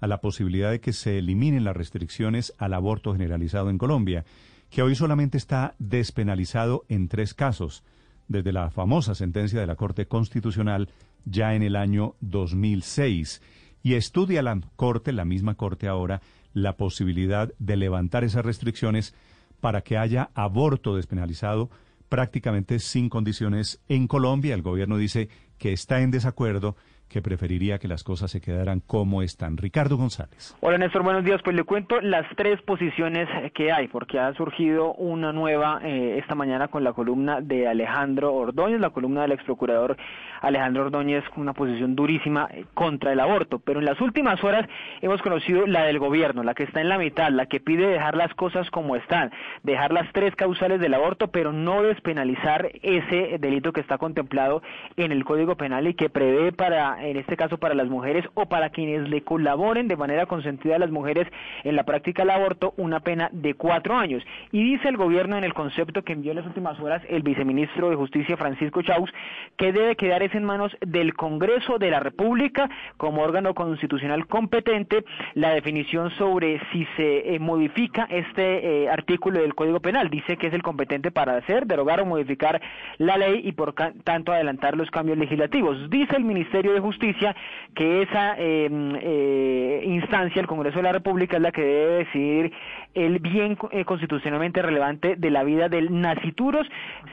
a la posibilidad de que se eliminen las restricciones al aborto generalizado en Colombia, que hoy solamente está despenalizado en tres casos, desde la famosa sentencia de la Corte Constitucional ya en el año 2006. Y estudia la Corte, la misma Corte ahora, la posibilidad de levantar esas restricciones para que haya aborto despenalizado prácticamente sin condiciones en Colombia. El gobierno dice que está en desacuerdo que preferiría que las cosas se quedaran como están. Ricardo González. Hola Néstor, buenos días. Pues le cuento las tres posiciones que hay, porque ha surgido una nueva eh, esta mañana con la columna de Alejandro Ordóñez, la columna del ex procurador Alejandro Ordóñez, con una posición durísima eh, contra el aborto. Pero en las últimas horas hemos conocido la del gobierno, la que está en la mitad, la que pide dejar las cosas como están, dejar las tres causales del aborto, pero no despenalizar ese delito que está contemplado en el Código Penal y que prevé para en este caso para las mujeres o para quienes le colaboren de manera consentida a las mujeres en la práctica del aborto, una pena de cuatro años. Y dice el gobierno en el concepto que envió en las últimas horas el viceministro de Justicia, Francisco Chaus, que debe quedar es en manos del Congreso de la República como órgano constitucional competente la definición sobre si se eh, modifica este eh, artículo del Código Penal. Dice que es el competente para hacer, derogar o modificar la ley y por tanto adelantar los cambios legislativos. Dice el Ministerio de Justicia que esa eh, eh, instancia, el Congreso de la República, es la que debe decidir el bien eh, constitucionalmente relevante de la vida del nacituros,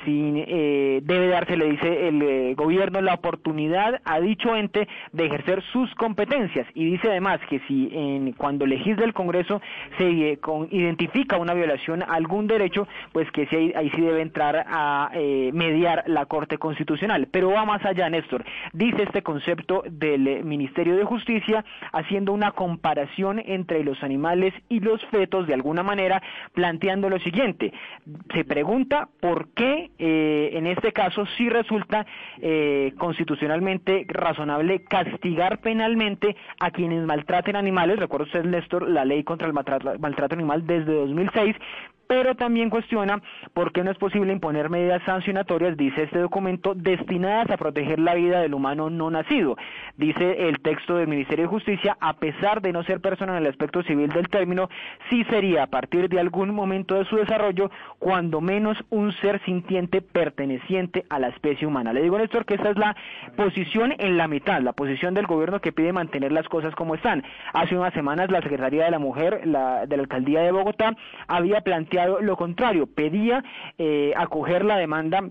si debe darse, le dice el gobierno, la oportunidad a dicho ente de ejercer sus competencias. Y dice además que si en, cuando legisla el Congreso se identifica una violación a algún derecho, pues que ahí, ahí sí debe entrar a mediar la Corte Constitucional. Pero va más allá, Néstor. Dice este concepto del eh, Ministerio de Justicia haciendo una comparación entre los animales y los fetos de alguna manera planteando lo siguiente. Se pregunta por qué eh, en este caso sí resulta eh, constitucionalmente razonable castigar penalmente a quienes maltraten animales. Recuerda usted Néstor la ley contra el maltrato animal desde 2006 pero también cuestiona por qué no es posible imponer medidas sancionatorias, dice este documento, destinadas a proteger la vida del humano no nacido. Dice el texto del Ministerio de Justicia, a pesar de no ser persona en el aspecto civil del término, sí sería a partir de algún momento de su desarrollo, cuando menos un ser sintiente perteneciente a la especie humana. Le digo, Néstor, que esta es la posición en la mitad, la posición del gobierno que pide mantener las cosas como están. Hace unas semanas la Secretaría de la Mujer la, de la Alcaldía de Bogotá había planteado lo contrario, pedía eh, acoger la demanda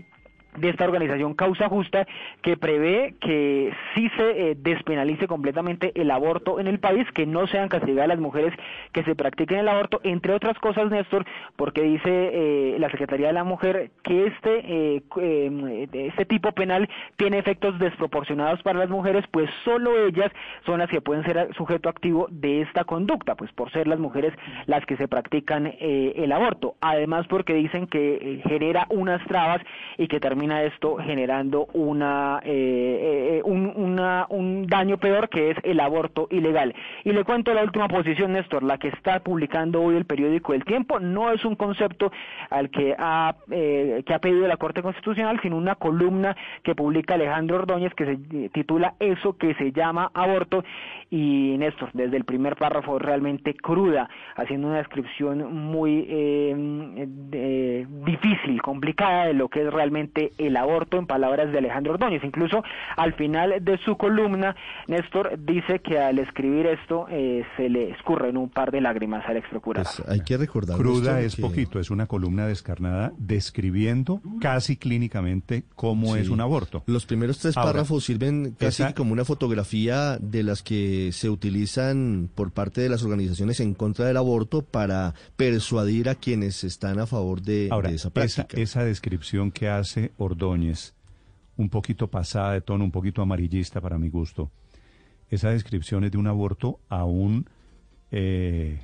de esta organización Causa Justa que prevé que sí se eh, despenalice completamente el aborto en el país, que no sean castigadas las mujeres que se practiquen el aborto, entre otras cosas, Néstor, porque dice eh, la Secretaría de la Mujer que este, eh, em, este tipo penal tiene efectos desproporcionados para las mujeres, pues solo ellas son las que pueden ser sujeto activo de esta conducta, pues por ser las mujeres las que se practican el aborto. Además, porque dicen que genera unas trabas y que termina termina esto generando una, eh, eh, un, una, un daño peor que es el aborto ilegal. Y le cuento la última posición, Néstor, la que está publicando hoy el periódico El Tiempo, no es un concepto al que ha, eh, que ha pedido la Corte Constitucional, sino una columna que publica Alejandro Ordóñez que se titula Eso que se llama aborto. Y Néstor, desde el primer párrafo realmente cruda, haciendo una descripción muy difícil, complicada de lo que es realmente el aborto, en palabras de Alejandro Ordóñez. Incluso al final de su columna, Néstor dice que al escribir esto eh, se le escurren un par de lágrimas al ex procurador. Pues hay que recordar. Cruda es poquito, es una columna descarnada describiendo casi clínicamente cómo es un aborto. Los primeros tres párrafos sirven casi como una fotografía de las que se utilizan por parte de las organizaciones en contra del aborto para persuadir a quienes están a favor de, esa práctica. esa descripción que hace Ordóñez, un poquito pasada de tono, un poquito amarillista para mi gusto. Esa descripción es de un aborto a un eh,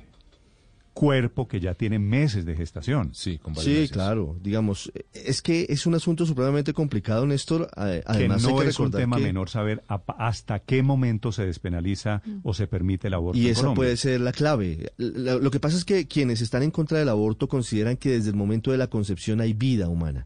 cuerpo que ya tiene meses de gestación. Sí, sí claro. Digamos, es que es un asunto supremamente complicado, Néstor. Además, que no es un tema menor saber hasta qué momento se despenaliza o se permite el aborto. Y esa puede ser la clave. Lo que pasa es que quienes están en contra del aborto consideran que desde el momento de la concepción hay vida humana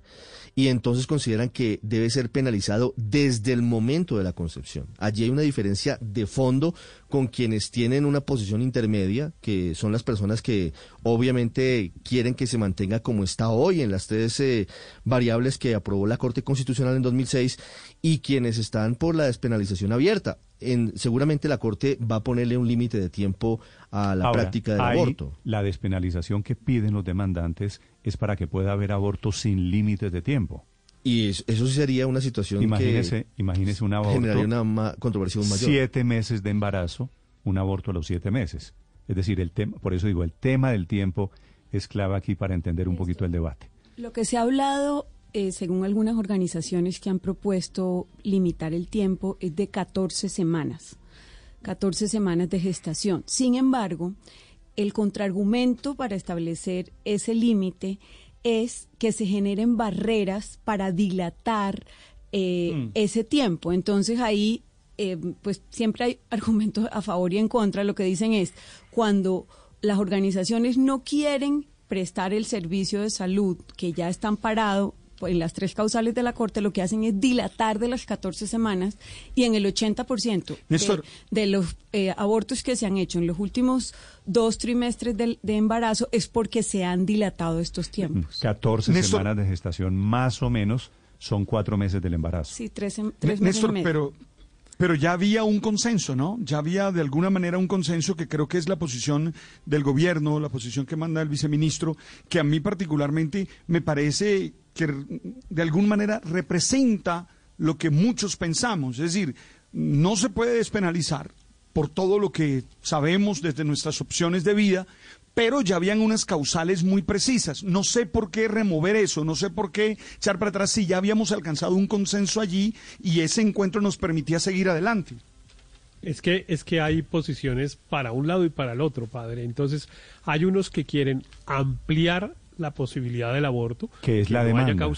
y entonces consideran que debe ser penalizado desde el momento de la concepción. Allí hay una diferencia de fondo con quienes tienen una posición intermedia, que son las personas que obviamente quieren que se mantenga como está hoy en las tres eh, variables que aprobó la Corte Constitucional en 2006 y quienes están por la despenalización abierta. En, seguramente la Corte va a ponerle un límite de tiempo a la práctica del aborto. La despenalización que piden los demandantes es para que pueda haber aborto sin límites de tiempo. Y eso, sí sería una situación imagínese, que imagínese un aborto, generaría una controversia mayor. Siete meses de embarazo, un aborto a los siete meses. Es decir, el tema, por eso digo, el tema del tiempo es clave aquí para entender un poquito el debate. Lo que se ha hablado, eh, según algunas organizaciones que han propuesto limitar el tiempo, es de 14 semanas. 14 semanas de gestación. Sin embargo, el contraargumento para establecer ese límite es que se generen barreras para dilatar eh, mm. ese tiempo. Entonces ahí, eh, pues siempre hay argumentos a favor y en contra. Lo que dicen es, cuando las organizaciones no quieren prestar el servicio de salud que ya está amparado en las tres causales de la Corte lo que hacen es dilatar de las 14 semanas y en el 80% de, de, los eh, abortos que se han hecho en los últimos dos trimestres de, embarazo es porque se han dilatado estos tiempos. 14 semanas de gestación más o menos son cuatro meses del embarazo. Sí, tres, tres meses pero pero ya había un consenso, ¿no? Ya había de alguna manera un consenso que creo que es la posición del gobierno, la posición que manda el viceministro, que a mí particularmente me parece que de alguna manera representa lo que muchos pensamos. Es decir, no se puede despenalizar por todo lo que sabemos desde nuestras opciones de vida, pero ya habían unas causales muy precisas. No sé por qué remover eso, no sé por qué echar para atrás si ya habíamos alcanzado un consenso allí y ese encuentro nos permitía seguir adelante. Es que, es que hay posiciones para un lado y para el otro, padre. Entonces, hay unos que quieren ampliar la posibilidad del aborto. Que es la demanda.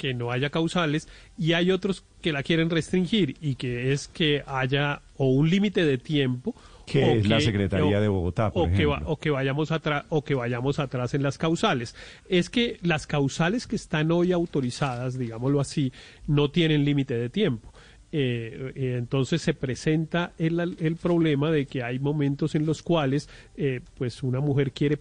Que no haya causales y hay otros que la quieren restringir y que es que haya o un límite de tiempo que es la Secretaría de Bogotá, o Que o que vayamos atrás o que vayamos atrás en las causales. Es que las causales que están hoy autorizadas, digámoslo así, no tienen límite de tiempo. Eh, eh, entonces se presenta el, el, problema de que hay momentos en los cuales eh, pues una mujer quiere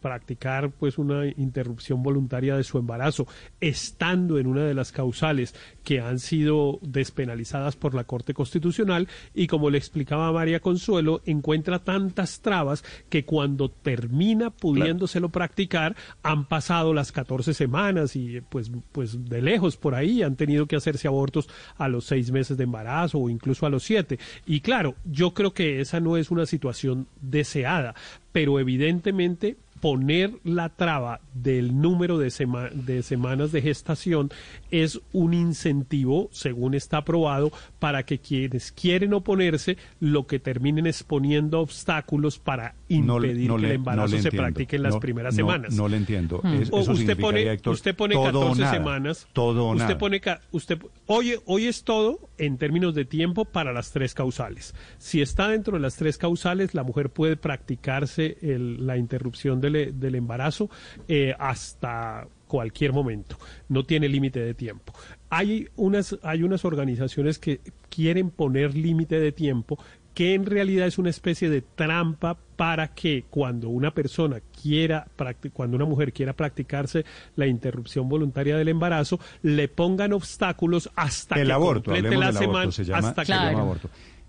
practicar pues una interrupción voluntaria de su embarazo estando en una de las causales que han sido despenalizadas por la Corte Constitucional. Y como le explicaba María Consuelo encuentra tantas trabas que cuando termina pudiéndoselo practicar han pasado las 14 semanas y pues pues de lejos por ahí han tenido que hacerse abortos a los seis meses de embarazo o incluso a los siete. Y claro, yo creo que esa no es una situación deseada, pero evidentemente poner la traba del número de, de, semanas de gestación es un incentivo, según está aprobado, para que quienes quieren oponerse lo que terminen exponiendo obstáculos para impedir que el embarazo se practique en las primeras semanas. No le entiendo. Hmm. usted, pone, usted pone 14 semanas. Todo usted pone usted hoy, hoy es todo en términos de tiempo para las tres causales. Si está dentro de las tres causales, la mujer puede practicarse la interrupción del del, embarazo eh, hasta cualquier momento. No tiene límite de tiempo. Hay unas, hay unas organizaciones que quieren poner límite de tiempo que en realidad es una especie de trampa para que cuando una persona quiera, cuando una mujer quiera practicarse la interrupción voluntaria del embarazo, le pongan obstáculos hasta el que aborto, complete la semana, hasta que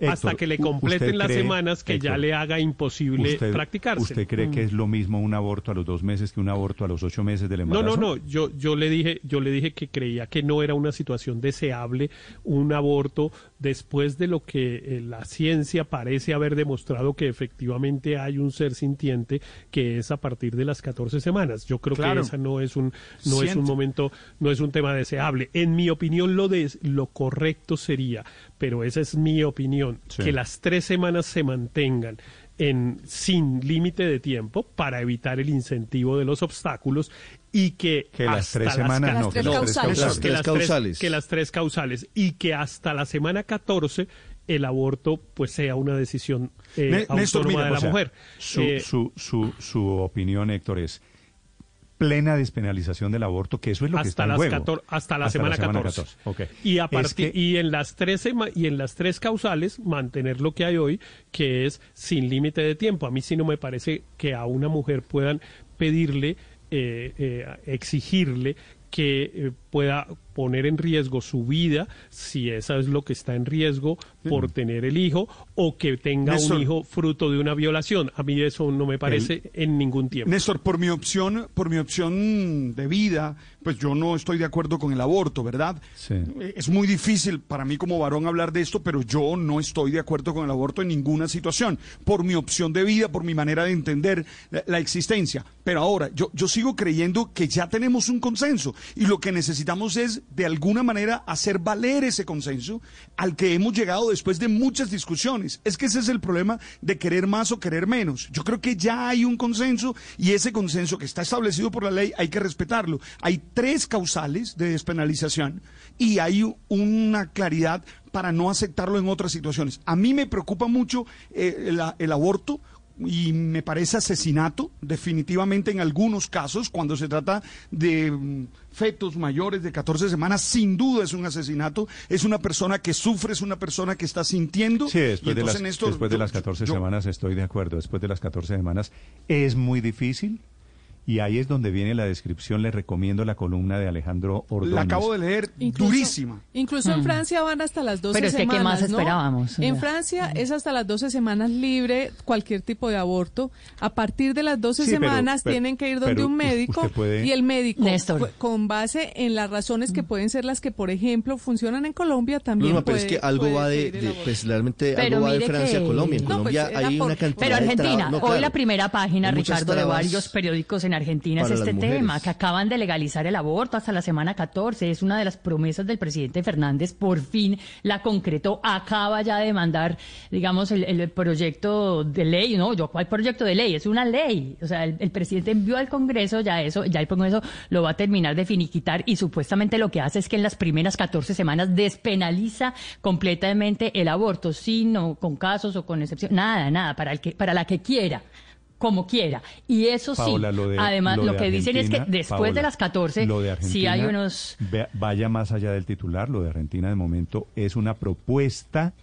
hasta que le completen ¿usted las cree, semanas que ya le haga imposible usted, practicarse. ¿Usted cree que es lo mismo un aborto a los dos meses que un aborto a los ocho meses del No, embarazo? no, no. Yo, yo le dije, yo le dije que creía que no era una situación deseable un aborto después de lo que eh, la ciencia parece haber demostrado que efectivamente hay un ser sintiente que es a partir de las 14 semanas. Yo creo Claro. que esa no es un no es un momento, no es un tema deseable. En mi opinión lo de, lo correcto sería, pero esa es mi opinión, Sí. que las tres semanas se mantengan en sin límite de tiempo para evitar el incentivo de los obstáculos y que, Que las tres semanas, Las no, que tres las tres causales. causales. Las tres causales. que las tres causales y que hasta la semana 14 el aborto pues sea una decisión eh, Néstor, autónoma mira, de la O sea, mujer. Su, Eh, su, su, su opinión, Héctor, es plena despenalización del aborto, que eso es lo que está hasta en las juego. 14 hasta la semana 14. Ok. Y a Es que- y en las tres y en las tres causales mantener lo que hay hoy, que es sin límite de tiempo. A mí sí no me parece que a una mujer puedan pedirle eh, eh, exigirle que eh, pueda poner en riesgo su vida si esa es lo que está en riesgo por tener el hijo o que tenga Néstor. un hijo fruto de una violación. A mí eso no me parece en ningún tiempo. Néstor, por mi opción, por mi opción de vida, pues yo no estoy de acuerdo con el aborto, ¿verdad? Sí. Eh, Es muy difícil para mí como varón hablar de esto, pero yo no estoy de acuerdo con el aborto en ninguna situación, por mi opción de vida, por mi manera de entender la, la existencia. Pero ahora, yo, yo sigo creyendo que ya tenemos un consenso y lo que necesitamos es, de alguna manera, hacer valer ese consenso al que hemos llegado después de muchas discusiones. Es que ese es el problema de querer más o querer menos. Yo creo que ya hay un consenso y ese consenso que está establecido por la ley hay que respetarlo. Hay tres causales de despenalización y hay una claridad para no aceptarlo en otras situaciones. A mí me preocupa mucho eh, el aborto y me parece asesinato, definitivamente en algunos casos, cuando se trata de mm, fetos mayores de 14 semanas, sin duda es un asesinato, es una persona que sufre, es una persona que está sintiendo. Sí, y después, de las, Néstor, después de las 14 yo- semanas estoy de acuerdo. Después de las 14 semanas es muy difícil y ahí es donde viene la descripción. Le recomiendo la columna de Alejandro Ordóñez. La acabo de leer, Incluso- durísima. Incluso en Francia van hasta las 12 Pero es que, ¿qué más ¿no? esperábamos? En. Francia es hasta las 12 semanas libre cualquier tipo de aborto. A partir de las 12 Sí, pero- semanas pero- tienen que ir donde pero un médico puede- y el médico, Néstor. fu- con base en las razones que pueden ser las que, por ejemplo, funcionan en Colombia, también Luzma, pero puede, es que algo puede va de, de- pues realmente Pero algo va de Francia que- a Colombia. En No, Colombia pues, era hay por- una cantidad Pero de Argentina, no, hoy la primera página, Ricardo, de varios periódicos en Argentina es este tema, que acaban de legalizar el aborto hasta la semana 14. Es una de las promesas del presidente Fernández, por fin la concretó. Acaba ya de mandar, digamos, el, el proyecto de ley, ¿no? Yo, ¿cuál proyecto de ley? Es una ley. O sea, el, el presidente envió al Congreso ya eso, ya el Congreso lo va a terminar de finiquitar y supuestamente lo que hace es que en las primeras 14 semanas despenaliza completamente el aborto, sin o con casos o con excepción, nada, nada, para el que, para la que quiera como quiera. Y eso sí, Paola, lo de- además lo que dicen es que después de las 14 lo de sí hay unos... Vaya más allá del titular, lo de Argentina de momento es una propuesta,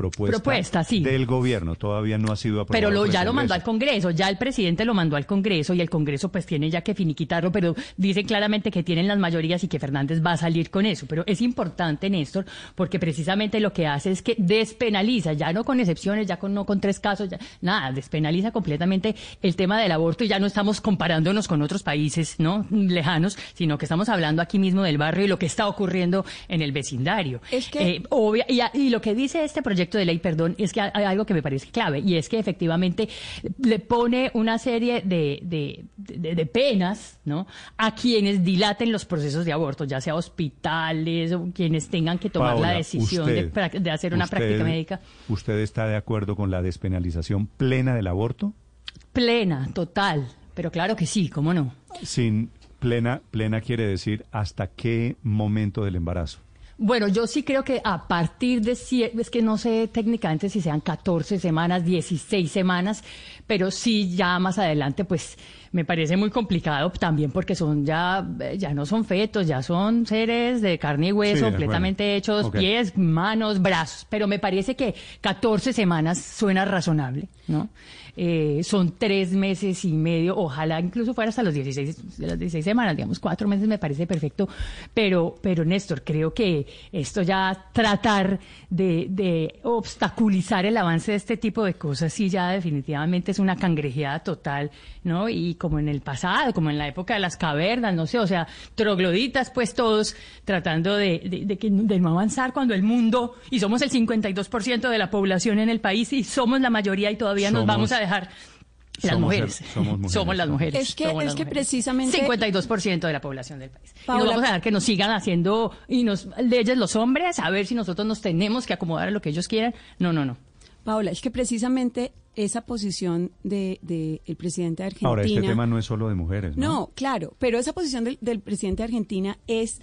propuesta, Propuesta, sí. del gobierno. Todavía no ha sido aprobado. Pero lo, ya lo mandó al Congreso. Ya el presidente lo mandó al Congreso y el Congreso pues tiene ya que finiquitarlo, pero dicen claramente que tienen las mayorías y que Fernández va a salir con eso. Pero es importante, Néstor, porque precisamente lo que hace es que despenaliza, ya no con excepciones, ya con, no con tres casos, ya, nada, despenaliza completamente el tema del aborto y ya no estamos comparándonos con otros países no lejanos, sino que estamos hablando aquí mismo del barrio y lo que está ocurriendo en el vecindario. Es que- Eh, obvia- y, a- y lo que dice este proyecto de ley, perdón, es que hay algo que me parece clave y es que efectivamente le pone una serie de, de- de- de penas ¿no? a quienes dilaten los procesos de aborto, ya sea hospitales o quienes tengan que tomar la decisión de, usted- prac- de hacer una usted- práctica médica ¿Usted está de acuerdo con la despenalización plena del aborto? plena, total. Pero claro que sí, ¿cómo no? Sin plena, plena quiere decir hasta qué momento del embarazo. Bueno, yo sí creo que a partir de, es que no sé técnicamente si sean 14 semanas, 16 semanas, pero sí ya más adelante, pues me parece muy complicado también porque son ya, ya no son fetos, ya son seres de carne y hueso, Sí, completamente hechos, pies, manos, brazos. Pero me parece que 14 semanas suena razonable, ¿no? Eh, son tres meses y medio, ojalá incluso fuera hasta los 16, de las 16 semanas, digamos, cuatro meses me parece perfecto. Pero, pero Néstor, creo que esto ya tratar de, de obstaculizar el avance de este tipo de cosas, sí, ya definitivamente es una cangrejeada total, ¿no? Y como en el pasado, como en la época de las cavernas, no sé, o sea, trogloditas, pues todos tratando de, de, de que- de no avanzar cuando el mundo, y somos el 52% de la población en el país, y somos la mayoría y todavía nos Somos- vamos a dejar. Las somos el- mujeres. somos mujeres. las mujeres. Es que- somos es que mujeres. precisamente- 52% de la población del país. y Paola- no vamos a dejar que nos sigan haciendo y nos leyes los hombres, a ver si nosotros nos tenemos que acomodar a lo que ellos quieran. No, no, no. Paola, es que precisamente esa posición de, de el presidente de Argentina. Ahora, este tema no es solo de mujeres, ¿no? No, claro, pero esa posición del, del presidente de Argentina es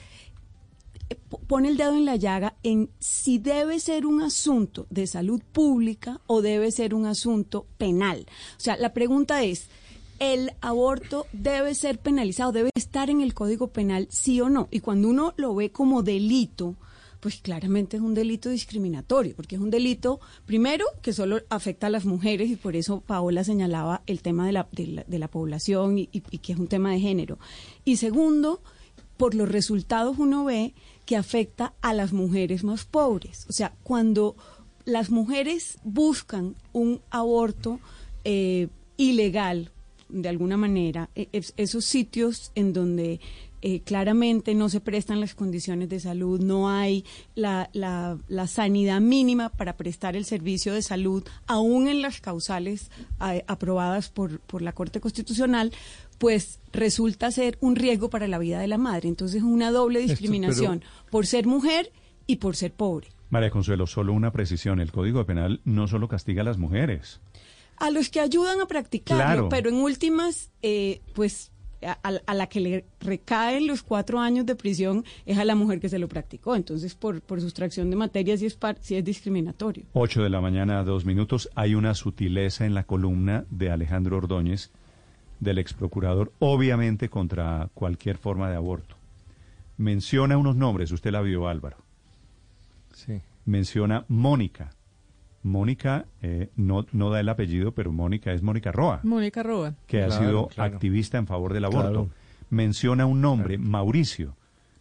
eh, pone el dedo en la llaga en si debe ser un asunto de salud pública o debe ser un asunto penal. O sea, la pregunta es, ¿el aborto debe ser penalizado, debe estar en el Código Penal, sí o no? Y cuando uno lo ve como delito, pues claramente es un delito discriminatorio, porque es un delito, primero, que solo afecta a las mujeres, y por eso Paola señalaba el tema de la, de la, población y, que es un tema de género. Y segundo, por los resultados uno ve que afecta a las mujeres más pobres. O sea, cuando las mujeres buscan un aborto eh, ilegal, de alguna manera, e- es- esos sitios en donde eh, claramente no se prestan las condiciones de salud, no hay la, la- la sanidad mínima para prestar el servicio de salud, aún en las causales eh, aprobadas por, por la Corte Constitucional, pues resulta ser un riesgo para la vida de la madre. Entonces, una doble Esto, discriminación por ser mujer y por ser pobre. María Consuelo, solo una precisión. El Código Penal no solo castiga a las mujeres. a los que ayudan a practicarlo, Claro. pero en últimas, eh, pues a, la que le recaen los cuatro años de prisión es a la mujer que se lo practicó. Entonces, por, por sustracción de materia, sí es, par- sí es discriminatorio. 8 de la mañana, dos minutos. Hay una sutileza en la columna de Alejandro Ordóñez, del ex procurador, obviamente contra cualquier forma de aborto. Menciona unos nombres, usted la vio, Álvaro. Sí. Menciona Mónica. Mónica, eh, no, no da el apellido, pero Mónica es Mónica Roa, Mónica Roa. que ha sido claro. activista en favor del aborto. Claro. Menciona un nombre, Mauricio.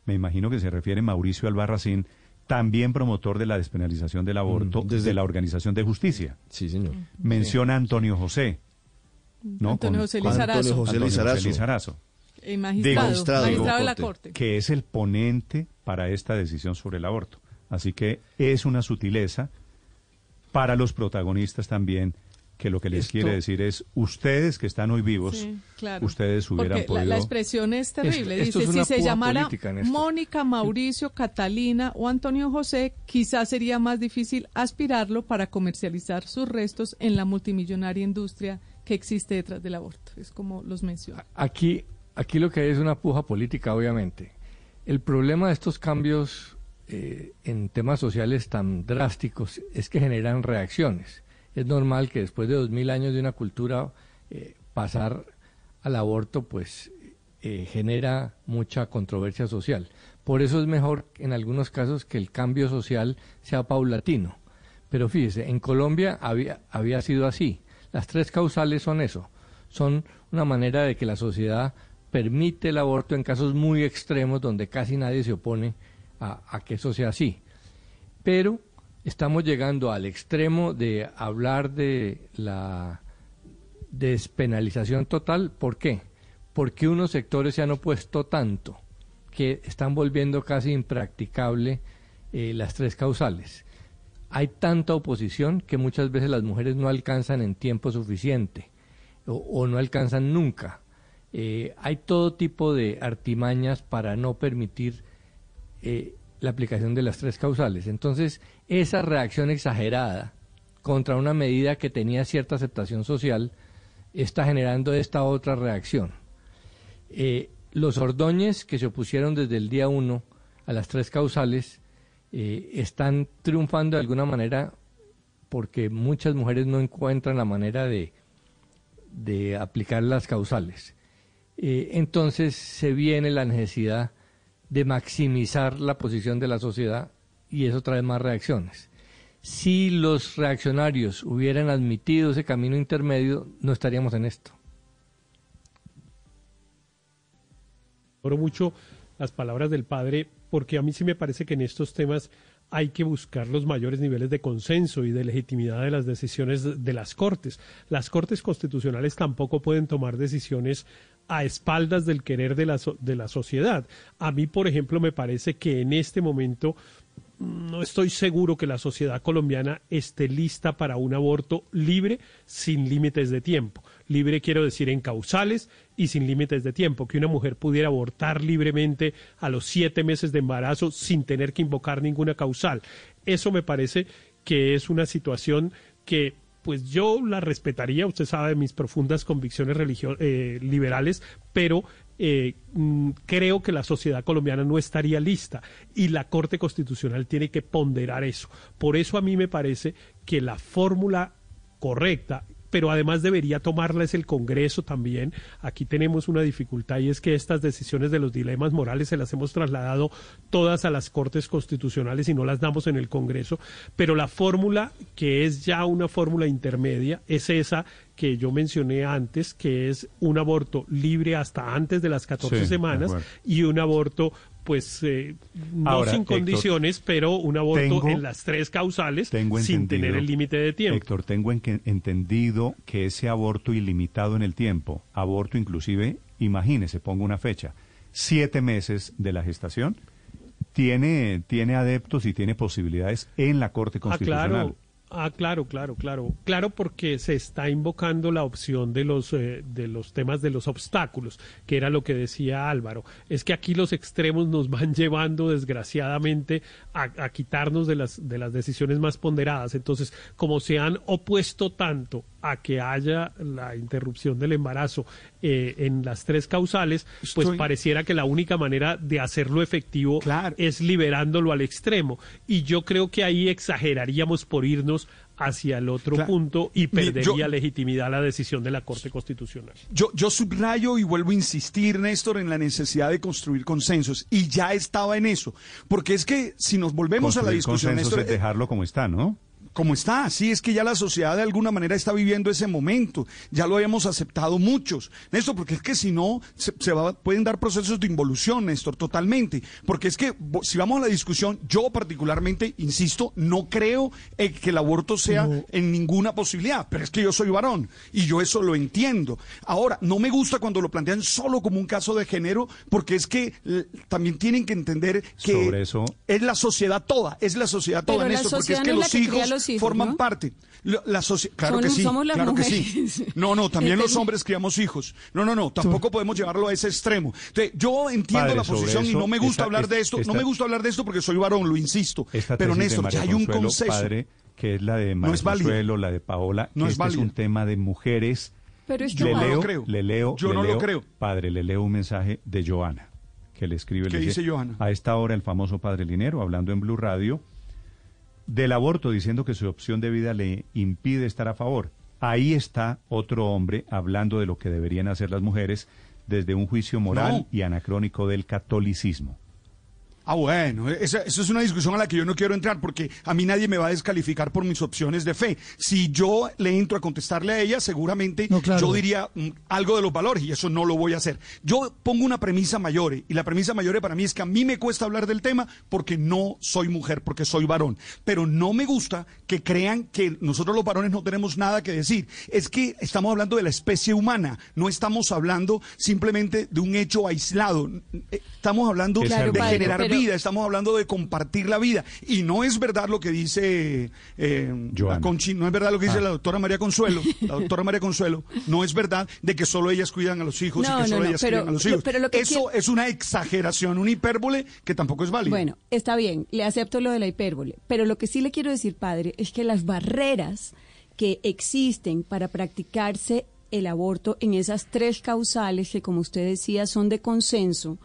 Me imagino que se refiere Mauricio Albarracín, también promotor de la despenalización del aborto Mm, desde- de la Organización de Justicia. Sí, señor. Menciona a Antonio José. ¿no? Antonio José Lizarazo. Antonio José Antonio Lizarazo. Lizarazo, Eh, magistrado, Magistrado, magistrado, de la Corte. Corte. que es el ponente para esta decisión sobre el aborto. Así que es una sutileza para los protagonistas también, que lo que les Esto- quiere decir es, ustedes que están hoy vivos, Sí, claro. ustedes hubieran Porque podido... la expresión es terrible. Esto- esto Dice, es si se llamara. Mónica, Mauricio, Catalina o Antonio José, quizás sería más difícil aspirarlo para comercializar sus restos en la multimillonaria industria que existe detrás del aborto. Es como los menciona. Aquí, aquí lo que hay es una puja política, obviamente. El problema de estos cambios eh, en temas sociales tan drásticos es que generan reacciones. Es normal que después de dos mil años de una cultura eh, pasar al aborto, pues eh, genera mucha controversia social. Por eso es mejor en algunos casos que el cambio social sea paulatino. Pero fíjese, en Colombia había, había sido así. Las tres causales son eso. Son una manera de que la sociedad permite el aborto en casos muy extremos donde casi nadie se opone a, que eso sea así. Pero estamos llegando al extremo de hablar de la despenalización total. ¿Por qué? Porque unos sectores se han opuesto tanto que están volviendo casi impracticable eh, las tres causales. Hay tanta oposición que muchas veces las mujeres no alcanzan en tiempo suficiente o, o no alcanzan nunca. Eh, hay todo tipo de artimañas para no permitir eh, la aplicación de las tres causales. Entonces, esa reacción exagerada contra una medida que tenía cierta aceptación social está generando esta otra reacción. Eh, los Ordóñez que se opusieron desde el día uno a las tres causales eh, están triunfando de alguna manera porque muchas mujeres no encuentran la manera de, de aplicar las causales. Entonces se viene la necesidad de maximizar la posición de la sociedad y eso trae más reacciones. Si los reaccionarios hubieran admitido ese camino intermedio, no estaríamos en esto. Oro mucho las palabras del padre porque a mí sí me parece que en estos temas hay que buscar los mayores niveles de consenso y de legitimidad de las decisiones de las Cortes. Las Cortes constitucionales tampoco pueden tomar decisiones a espaldas del querer de la, de la sociedad. A mí, por ejemplo, me parece que en este momento no estoy seguro que la sociedad colombiana esté lista para un aborto libre sin límites de tiempo. Libre quiero decir en causales y sin límites de tiempo, que una mujer pudiera abortar libremente a los siete meses de embarazo sin tener que invocar ninguna causal. Eso me parece que es una situación que pues yo la respetaría, usted sabe mis profundas convicciones eh, liberales, pero eh, mm, creo que la sociedad colombiana no estaría lista y la Corte Constitucional tiene que ponderar eso. Por eso a mí me parece que la fórmula correcta pero además debería tomarles el Congreso también. Aquí tenemos una dificultad y es que estas decisiones de los dilemas morales se las hemos trasladado todas a las Cortes Constitucionales y no las damos en el Congreso, pero la fórmula que es ya una fórmula intermedia es esa que yo mencioné antes, que es un aborto libre hasta antes de las 14 semanas y un aborto pues eh, no sin condiciones, pero un aborto en las tres causales sin tener el límite de tiempo. Héctor, tengo entendido que ese aborto ilimitado en el tiempo, aborto inclusive, imagínese, pongo una fecha, siete meses de la gestación, tiene, tiene adeptos y tiene posibilidades en la Corte Constitucional. Ah, claro. Ah, claro, claro, claro. Claro, porque se está invocando la opción de los, eh, de los temas de los obstáculos, que era lo que decía Álvaro. Es que aquí los extremos nos van llevando, desgraciadamente, a, quitarnos de las, de las decisiones más ponderadas. Entonces, como se han opuesto tanto a que haya la interrupción del embarazo eh, en las tres causales, pues pareciera que la única manera de hacerlo efectivo es liberándolo al extremo. Y yo creo que ahí exageraríamos por irnos hacia el otro punto y perdería legitimidad la decisión de la Corte Constitucional. Yo, yo subrayo y vuelvo a insistir, Néstor, en la necesidad de construir consensos. Y ya estaba en eso. Porque es que si nos volvemos a la discusión, Néstor... Es dejarlo como está, ¿no? Como está. Sí, es que ya la sociedad de alguna manera está viviendo ese momento. Ya lo habíamos aceptado muchos. Néstor, porque es que si no, se, pueden dar procesos de involución, Néstor, totalmente. Porque es que si vamos a la discusión, yo particularmente, insisto, no creo eh, que el aborto sea en ninguna posibilidad. Pero es que yo soy varón y yo eso lo entiendo. Ahora, no me gusta cuando lo plantean solo como un caso de género, porque es que también tienen que entender que es la sociedad toda, es la sociedad toda, Néstor, porque es que los hijos forman parte. La claro que sí, claro que sí. No, no, también los hombres criamos hijos. No, no, no, tampoco podemos llevarlo a ese extremo. yo entiendo la posición y no me gusta hablar de esto, no me gusta hablar de esto porque soy varón, lo insisto. Pero Néstor, ya hay un consenso. Padre, que es la de María no la de Paola, no que es, este es un tema de mujeres. Pero es le leo, lo creo. Le leo, yo no lo creo. Padre, le leo un mensaje de Joana, que le escribe. ¿Qué dice Joana? A esta hora el famoso Padre Linero, hablando en Blue Radio, del aborto diciendo que su opción de vida le impide estar a favor. Ahí está otro hombre hablando de lo que deberían hacer las mujeres desde un juicio moral y anacrónico del catolicismo. Ah, bueno, esa, es una discusión a la que yo no quiero entrar porque a mí nadie me va a descalificar por mis opciones de fe. Si yo le entro a contestarle a ella, seguramente yo diría mm, algo de los valores y eso no lo voy a hacer. Yo pongo una premisa mayor y la premisa mayor para mí es que a mí me cuesta hablar del tema porque no soy mujer, porque soy varón. Pero no me gusta que crean que nosotros los varones no tenemos nada que decir. Es que estamos hablando de la especie humana, no estamos hablando simplemente de un hecho aislado. Estamos hablando de generar vida, estamos hablando de compartir la vida. Y no es verdad lo que dice eh, Conchi, no es verdad lo que dice ah. la doctora María Consuelo, la doctora María Consuelo, no es verdad de que solo ellas cuidan a los hijos y que solo ellas cuidan a los hijos. Eso es una exageración, una hipérbole que tampoco es válida. Bueno, está bien, le acepto lo de la hipérbole, pero lo que sí le quiero decir, padre, es que las barreras que existen para practicarse el aborto en esas tres causales que, como usted decía, son de consenso,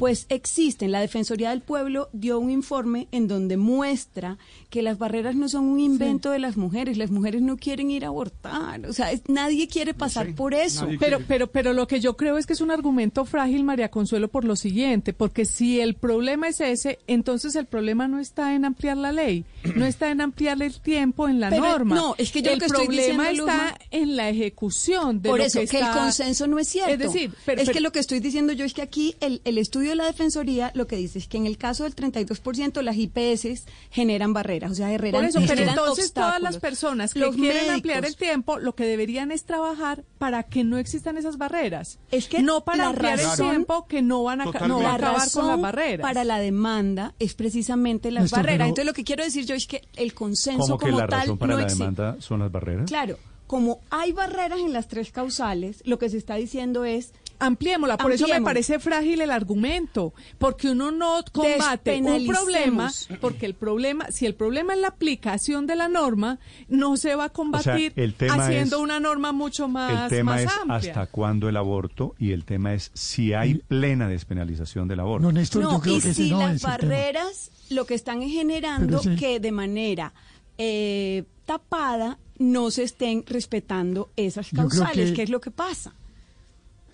Pues existen. La Defensoría del Pueblo dio un informe en donde muestra que las barreras no son un invento de las mujeres. Las mujeres no quieren ir a abortar. O sea, es- nadie quiere pasar por eso. Pero, pero, pero lo que yo creo es que es un argumento frágil, María Consuelo, por lo siguiente, porque si el problema es ese, entonces el problema no está en ampliar la ley, no está en ampliar el tiempo en la Pero, norma. no, es que yo lo el que estoy problema diciendo, está Luzma, en la ejecución de Por lo eso, que, que, el está- consenso no es cierto. Es decir, pero- es pero- que lo que estoy diciendo yo es que aquí el, el estudio de la Defensoría lo que dice es que en el caso del 32% las IPS generan barreras, o sea, Por generan, eso, pero entonces todas las personas que Los quieren médicos, ampliar el tiempo, lo que deberían es trabajar para que no existan esas barreras. Es que no para ampliar razón- el tiempo que no van a, no va a acabar razón con las barreras. para la demanda es precisamente las Néstor, barreras. Entonces lo que quiero decir yo es que el consenso ¿Cómo que como la tal razón para no la existe. demanda son las barreras? Claro, como hay barreras en las tres causales, lo que se está diciendo es Ampliémosla, por eso me parece frágil el argumento, porque uno no combate un problema, porque el problema, si el problema es la aplicación de la norma, no se va a combatir el tema haciendo es- una norma mucho El más, tema más es amplia. hasta cuándo el aborto y el tema es si hay plena despenalización del aborto. No, Néstor, no, yo creo y que si no las el tema. barreras lo que están es generando sí. que de manera eh, tapada no se estén respetando esas causales, que- que... es lo que pasa.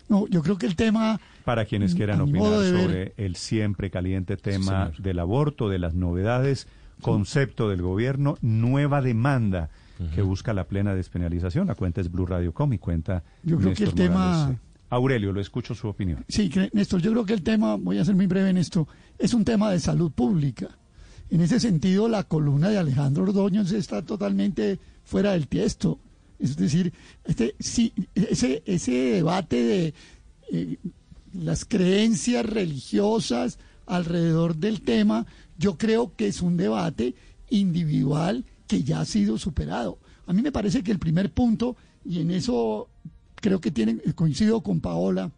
No, yo creo que el tema... Para quienes quieran opinar sobre el siempre caliente tema del aborto, de las novedades, concepto del gobierno, nueva demanda que busca la plena despenalización. La cuenta es Blue Radio Com y cuenta Yo creo que el tema- Morales. Aurelio, lo escucho su opinión. Sí, Néstor, yo creo que el tema, voy a ser muy breve en esto, es un tema de salud pública. En ese sentido, la columna de Alejandro Ordóñez está totalmente fuera del tiesto. Es decir, este, ese, ese debate de eh, las creencias religiosas alrededor del tema, yo creo que es un debate individual que ya ha sido superado. A mí me parece que el primer punto, y en eso creo que tienen, coincido con Paola,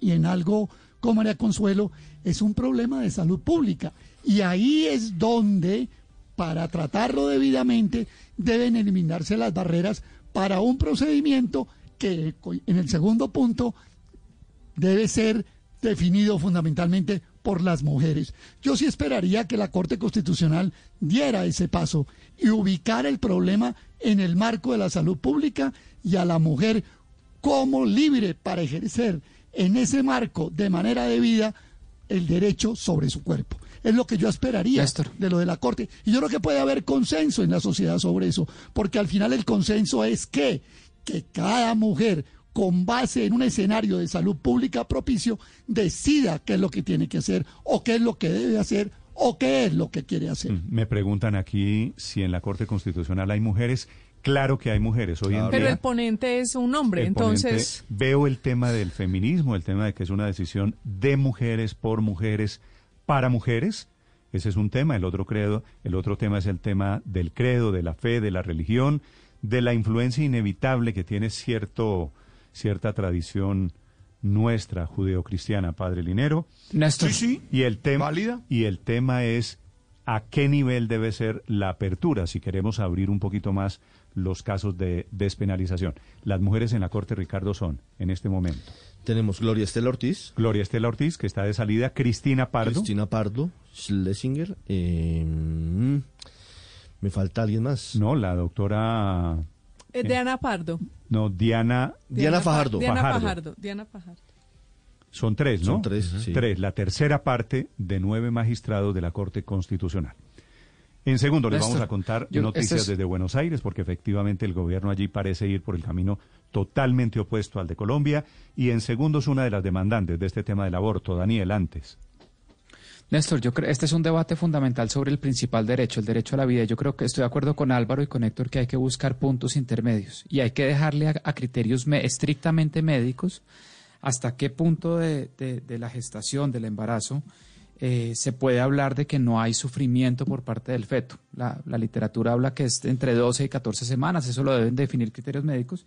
y en algo con María Consuelo, es un problema de salud pública. Y ahí es donde, para tratarlo debidamente, deben eliminarse las barreras para un procedimiento que, en el segundo punto, debe ser definido fundamentalmente por las mujeres. Yo sí esperaría que la Corte Constitucional diera ese paso y ubicara el problema en el marco de la salud pública y a la mujer como libre para ejercer en ese marco de manera debida el derecho sobre su cuerpo. Es lo que yo esperaría de lo de la Corte. Y yo creo que puede haber consenso en la sociedad sobre eso, porque al final el consenso es que, que cada mujer, con base en un escenario de salud pública propicio, decida qué es lo que tiene que hacer, o qué es lo que debe hacer, o qué es lo que quiere hacer. Me preguntan aquí si en la Corte Constitucional hay mujeres. Claro que hay mujeres hoy en Pero día. el ponente es un hombre, entonces... veo el tema del feminismo, el tema de que es una decisión de mujeres por mujeres para mujeres. Ese es un tema. El otro credo, el otro tema es el tema del credo, de la fe, de la religión, de la influencia inevitable que tiene cierto cierta tradición nuestra judeocristiana, Padre Linero. Néstor. Sí, Y el tema y el tema es a qué nivel debe ser la apertura si queremos abrir un poquito más los casos de despenalización. Las mujeres en la Corte, Ricardo, son en este momento. Tenemos Gloria Estela Ortiz. Gloria Estela Ortiz, que está de salida, Cristina Pardo. Cristina Pardo, Schlesinger. eh, mm, me falta alguien más. No, la doctora... Es de Ana Pardo. No, Diana... Diana Fajardo. Diana Fajardo. Fajardo. Diana Fajardo. Son tres, ¿no? Son tres, sí. Tres, la tercera parte de nueve magistrados de la Corte Constitucional. En segundo, les Néstor, vamos a contar yo- noticias este es- desde Buenos Aires, porque efectivamente el gobierno allí parece ir por el camino totalmente opuesto al de Colombia. Y en segundo es una de las demandantes de este tema del aborto, Daniel, antes. Néstor, yo creo este es un debate fundamental sobre el principal derecho, el derecho a la vida. Yo creo que estoy de acuerdo con Álvaro y con Héctor que hay que buscar puntos intermedios y hay que dejarle a, a criterios me- estrictamente médicos hasta qué punto de, de- de la gestación, del embarazo, eh, se puede hablar de que no hay sufrimiento por parte del feto. La, la literatura habla que es entre 12 y 14 semanas, eso lo deben definir criterios médicos.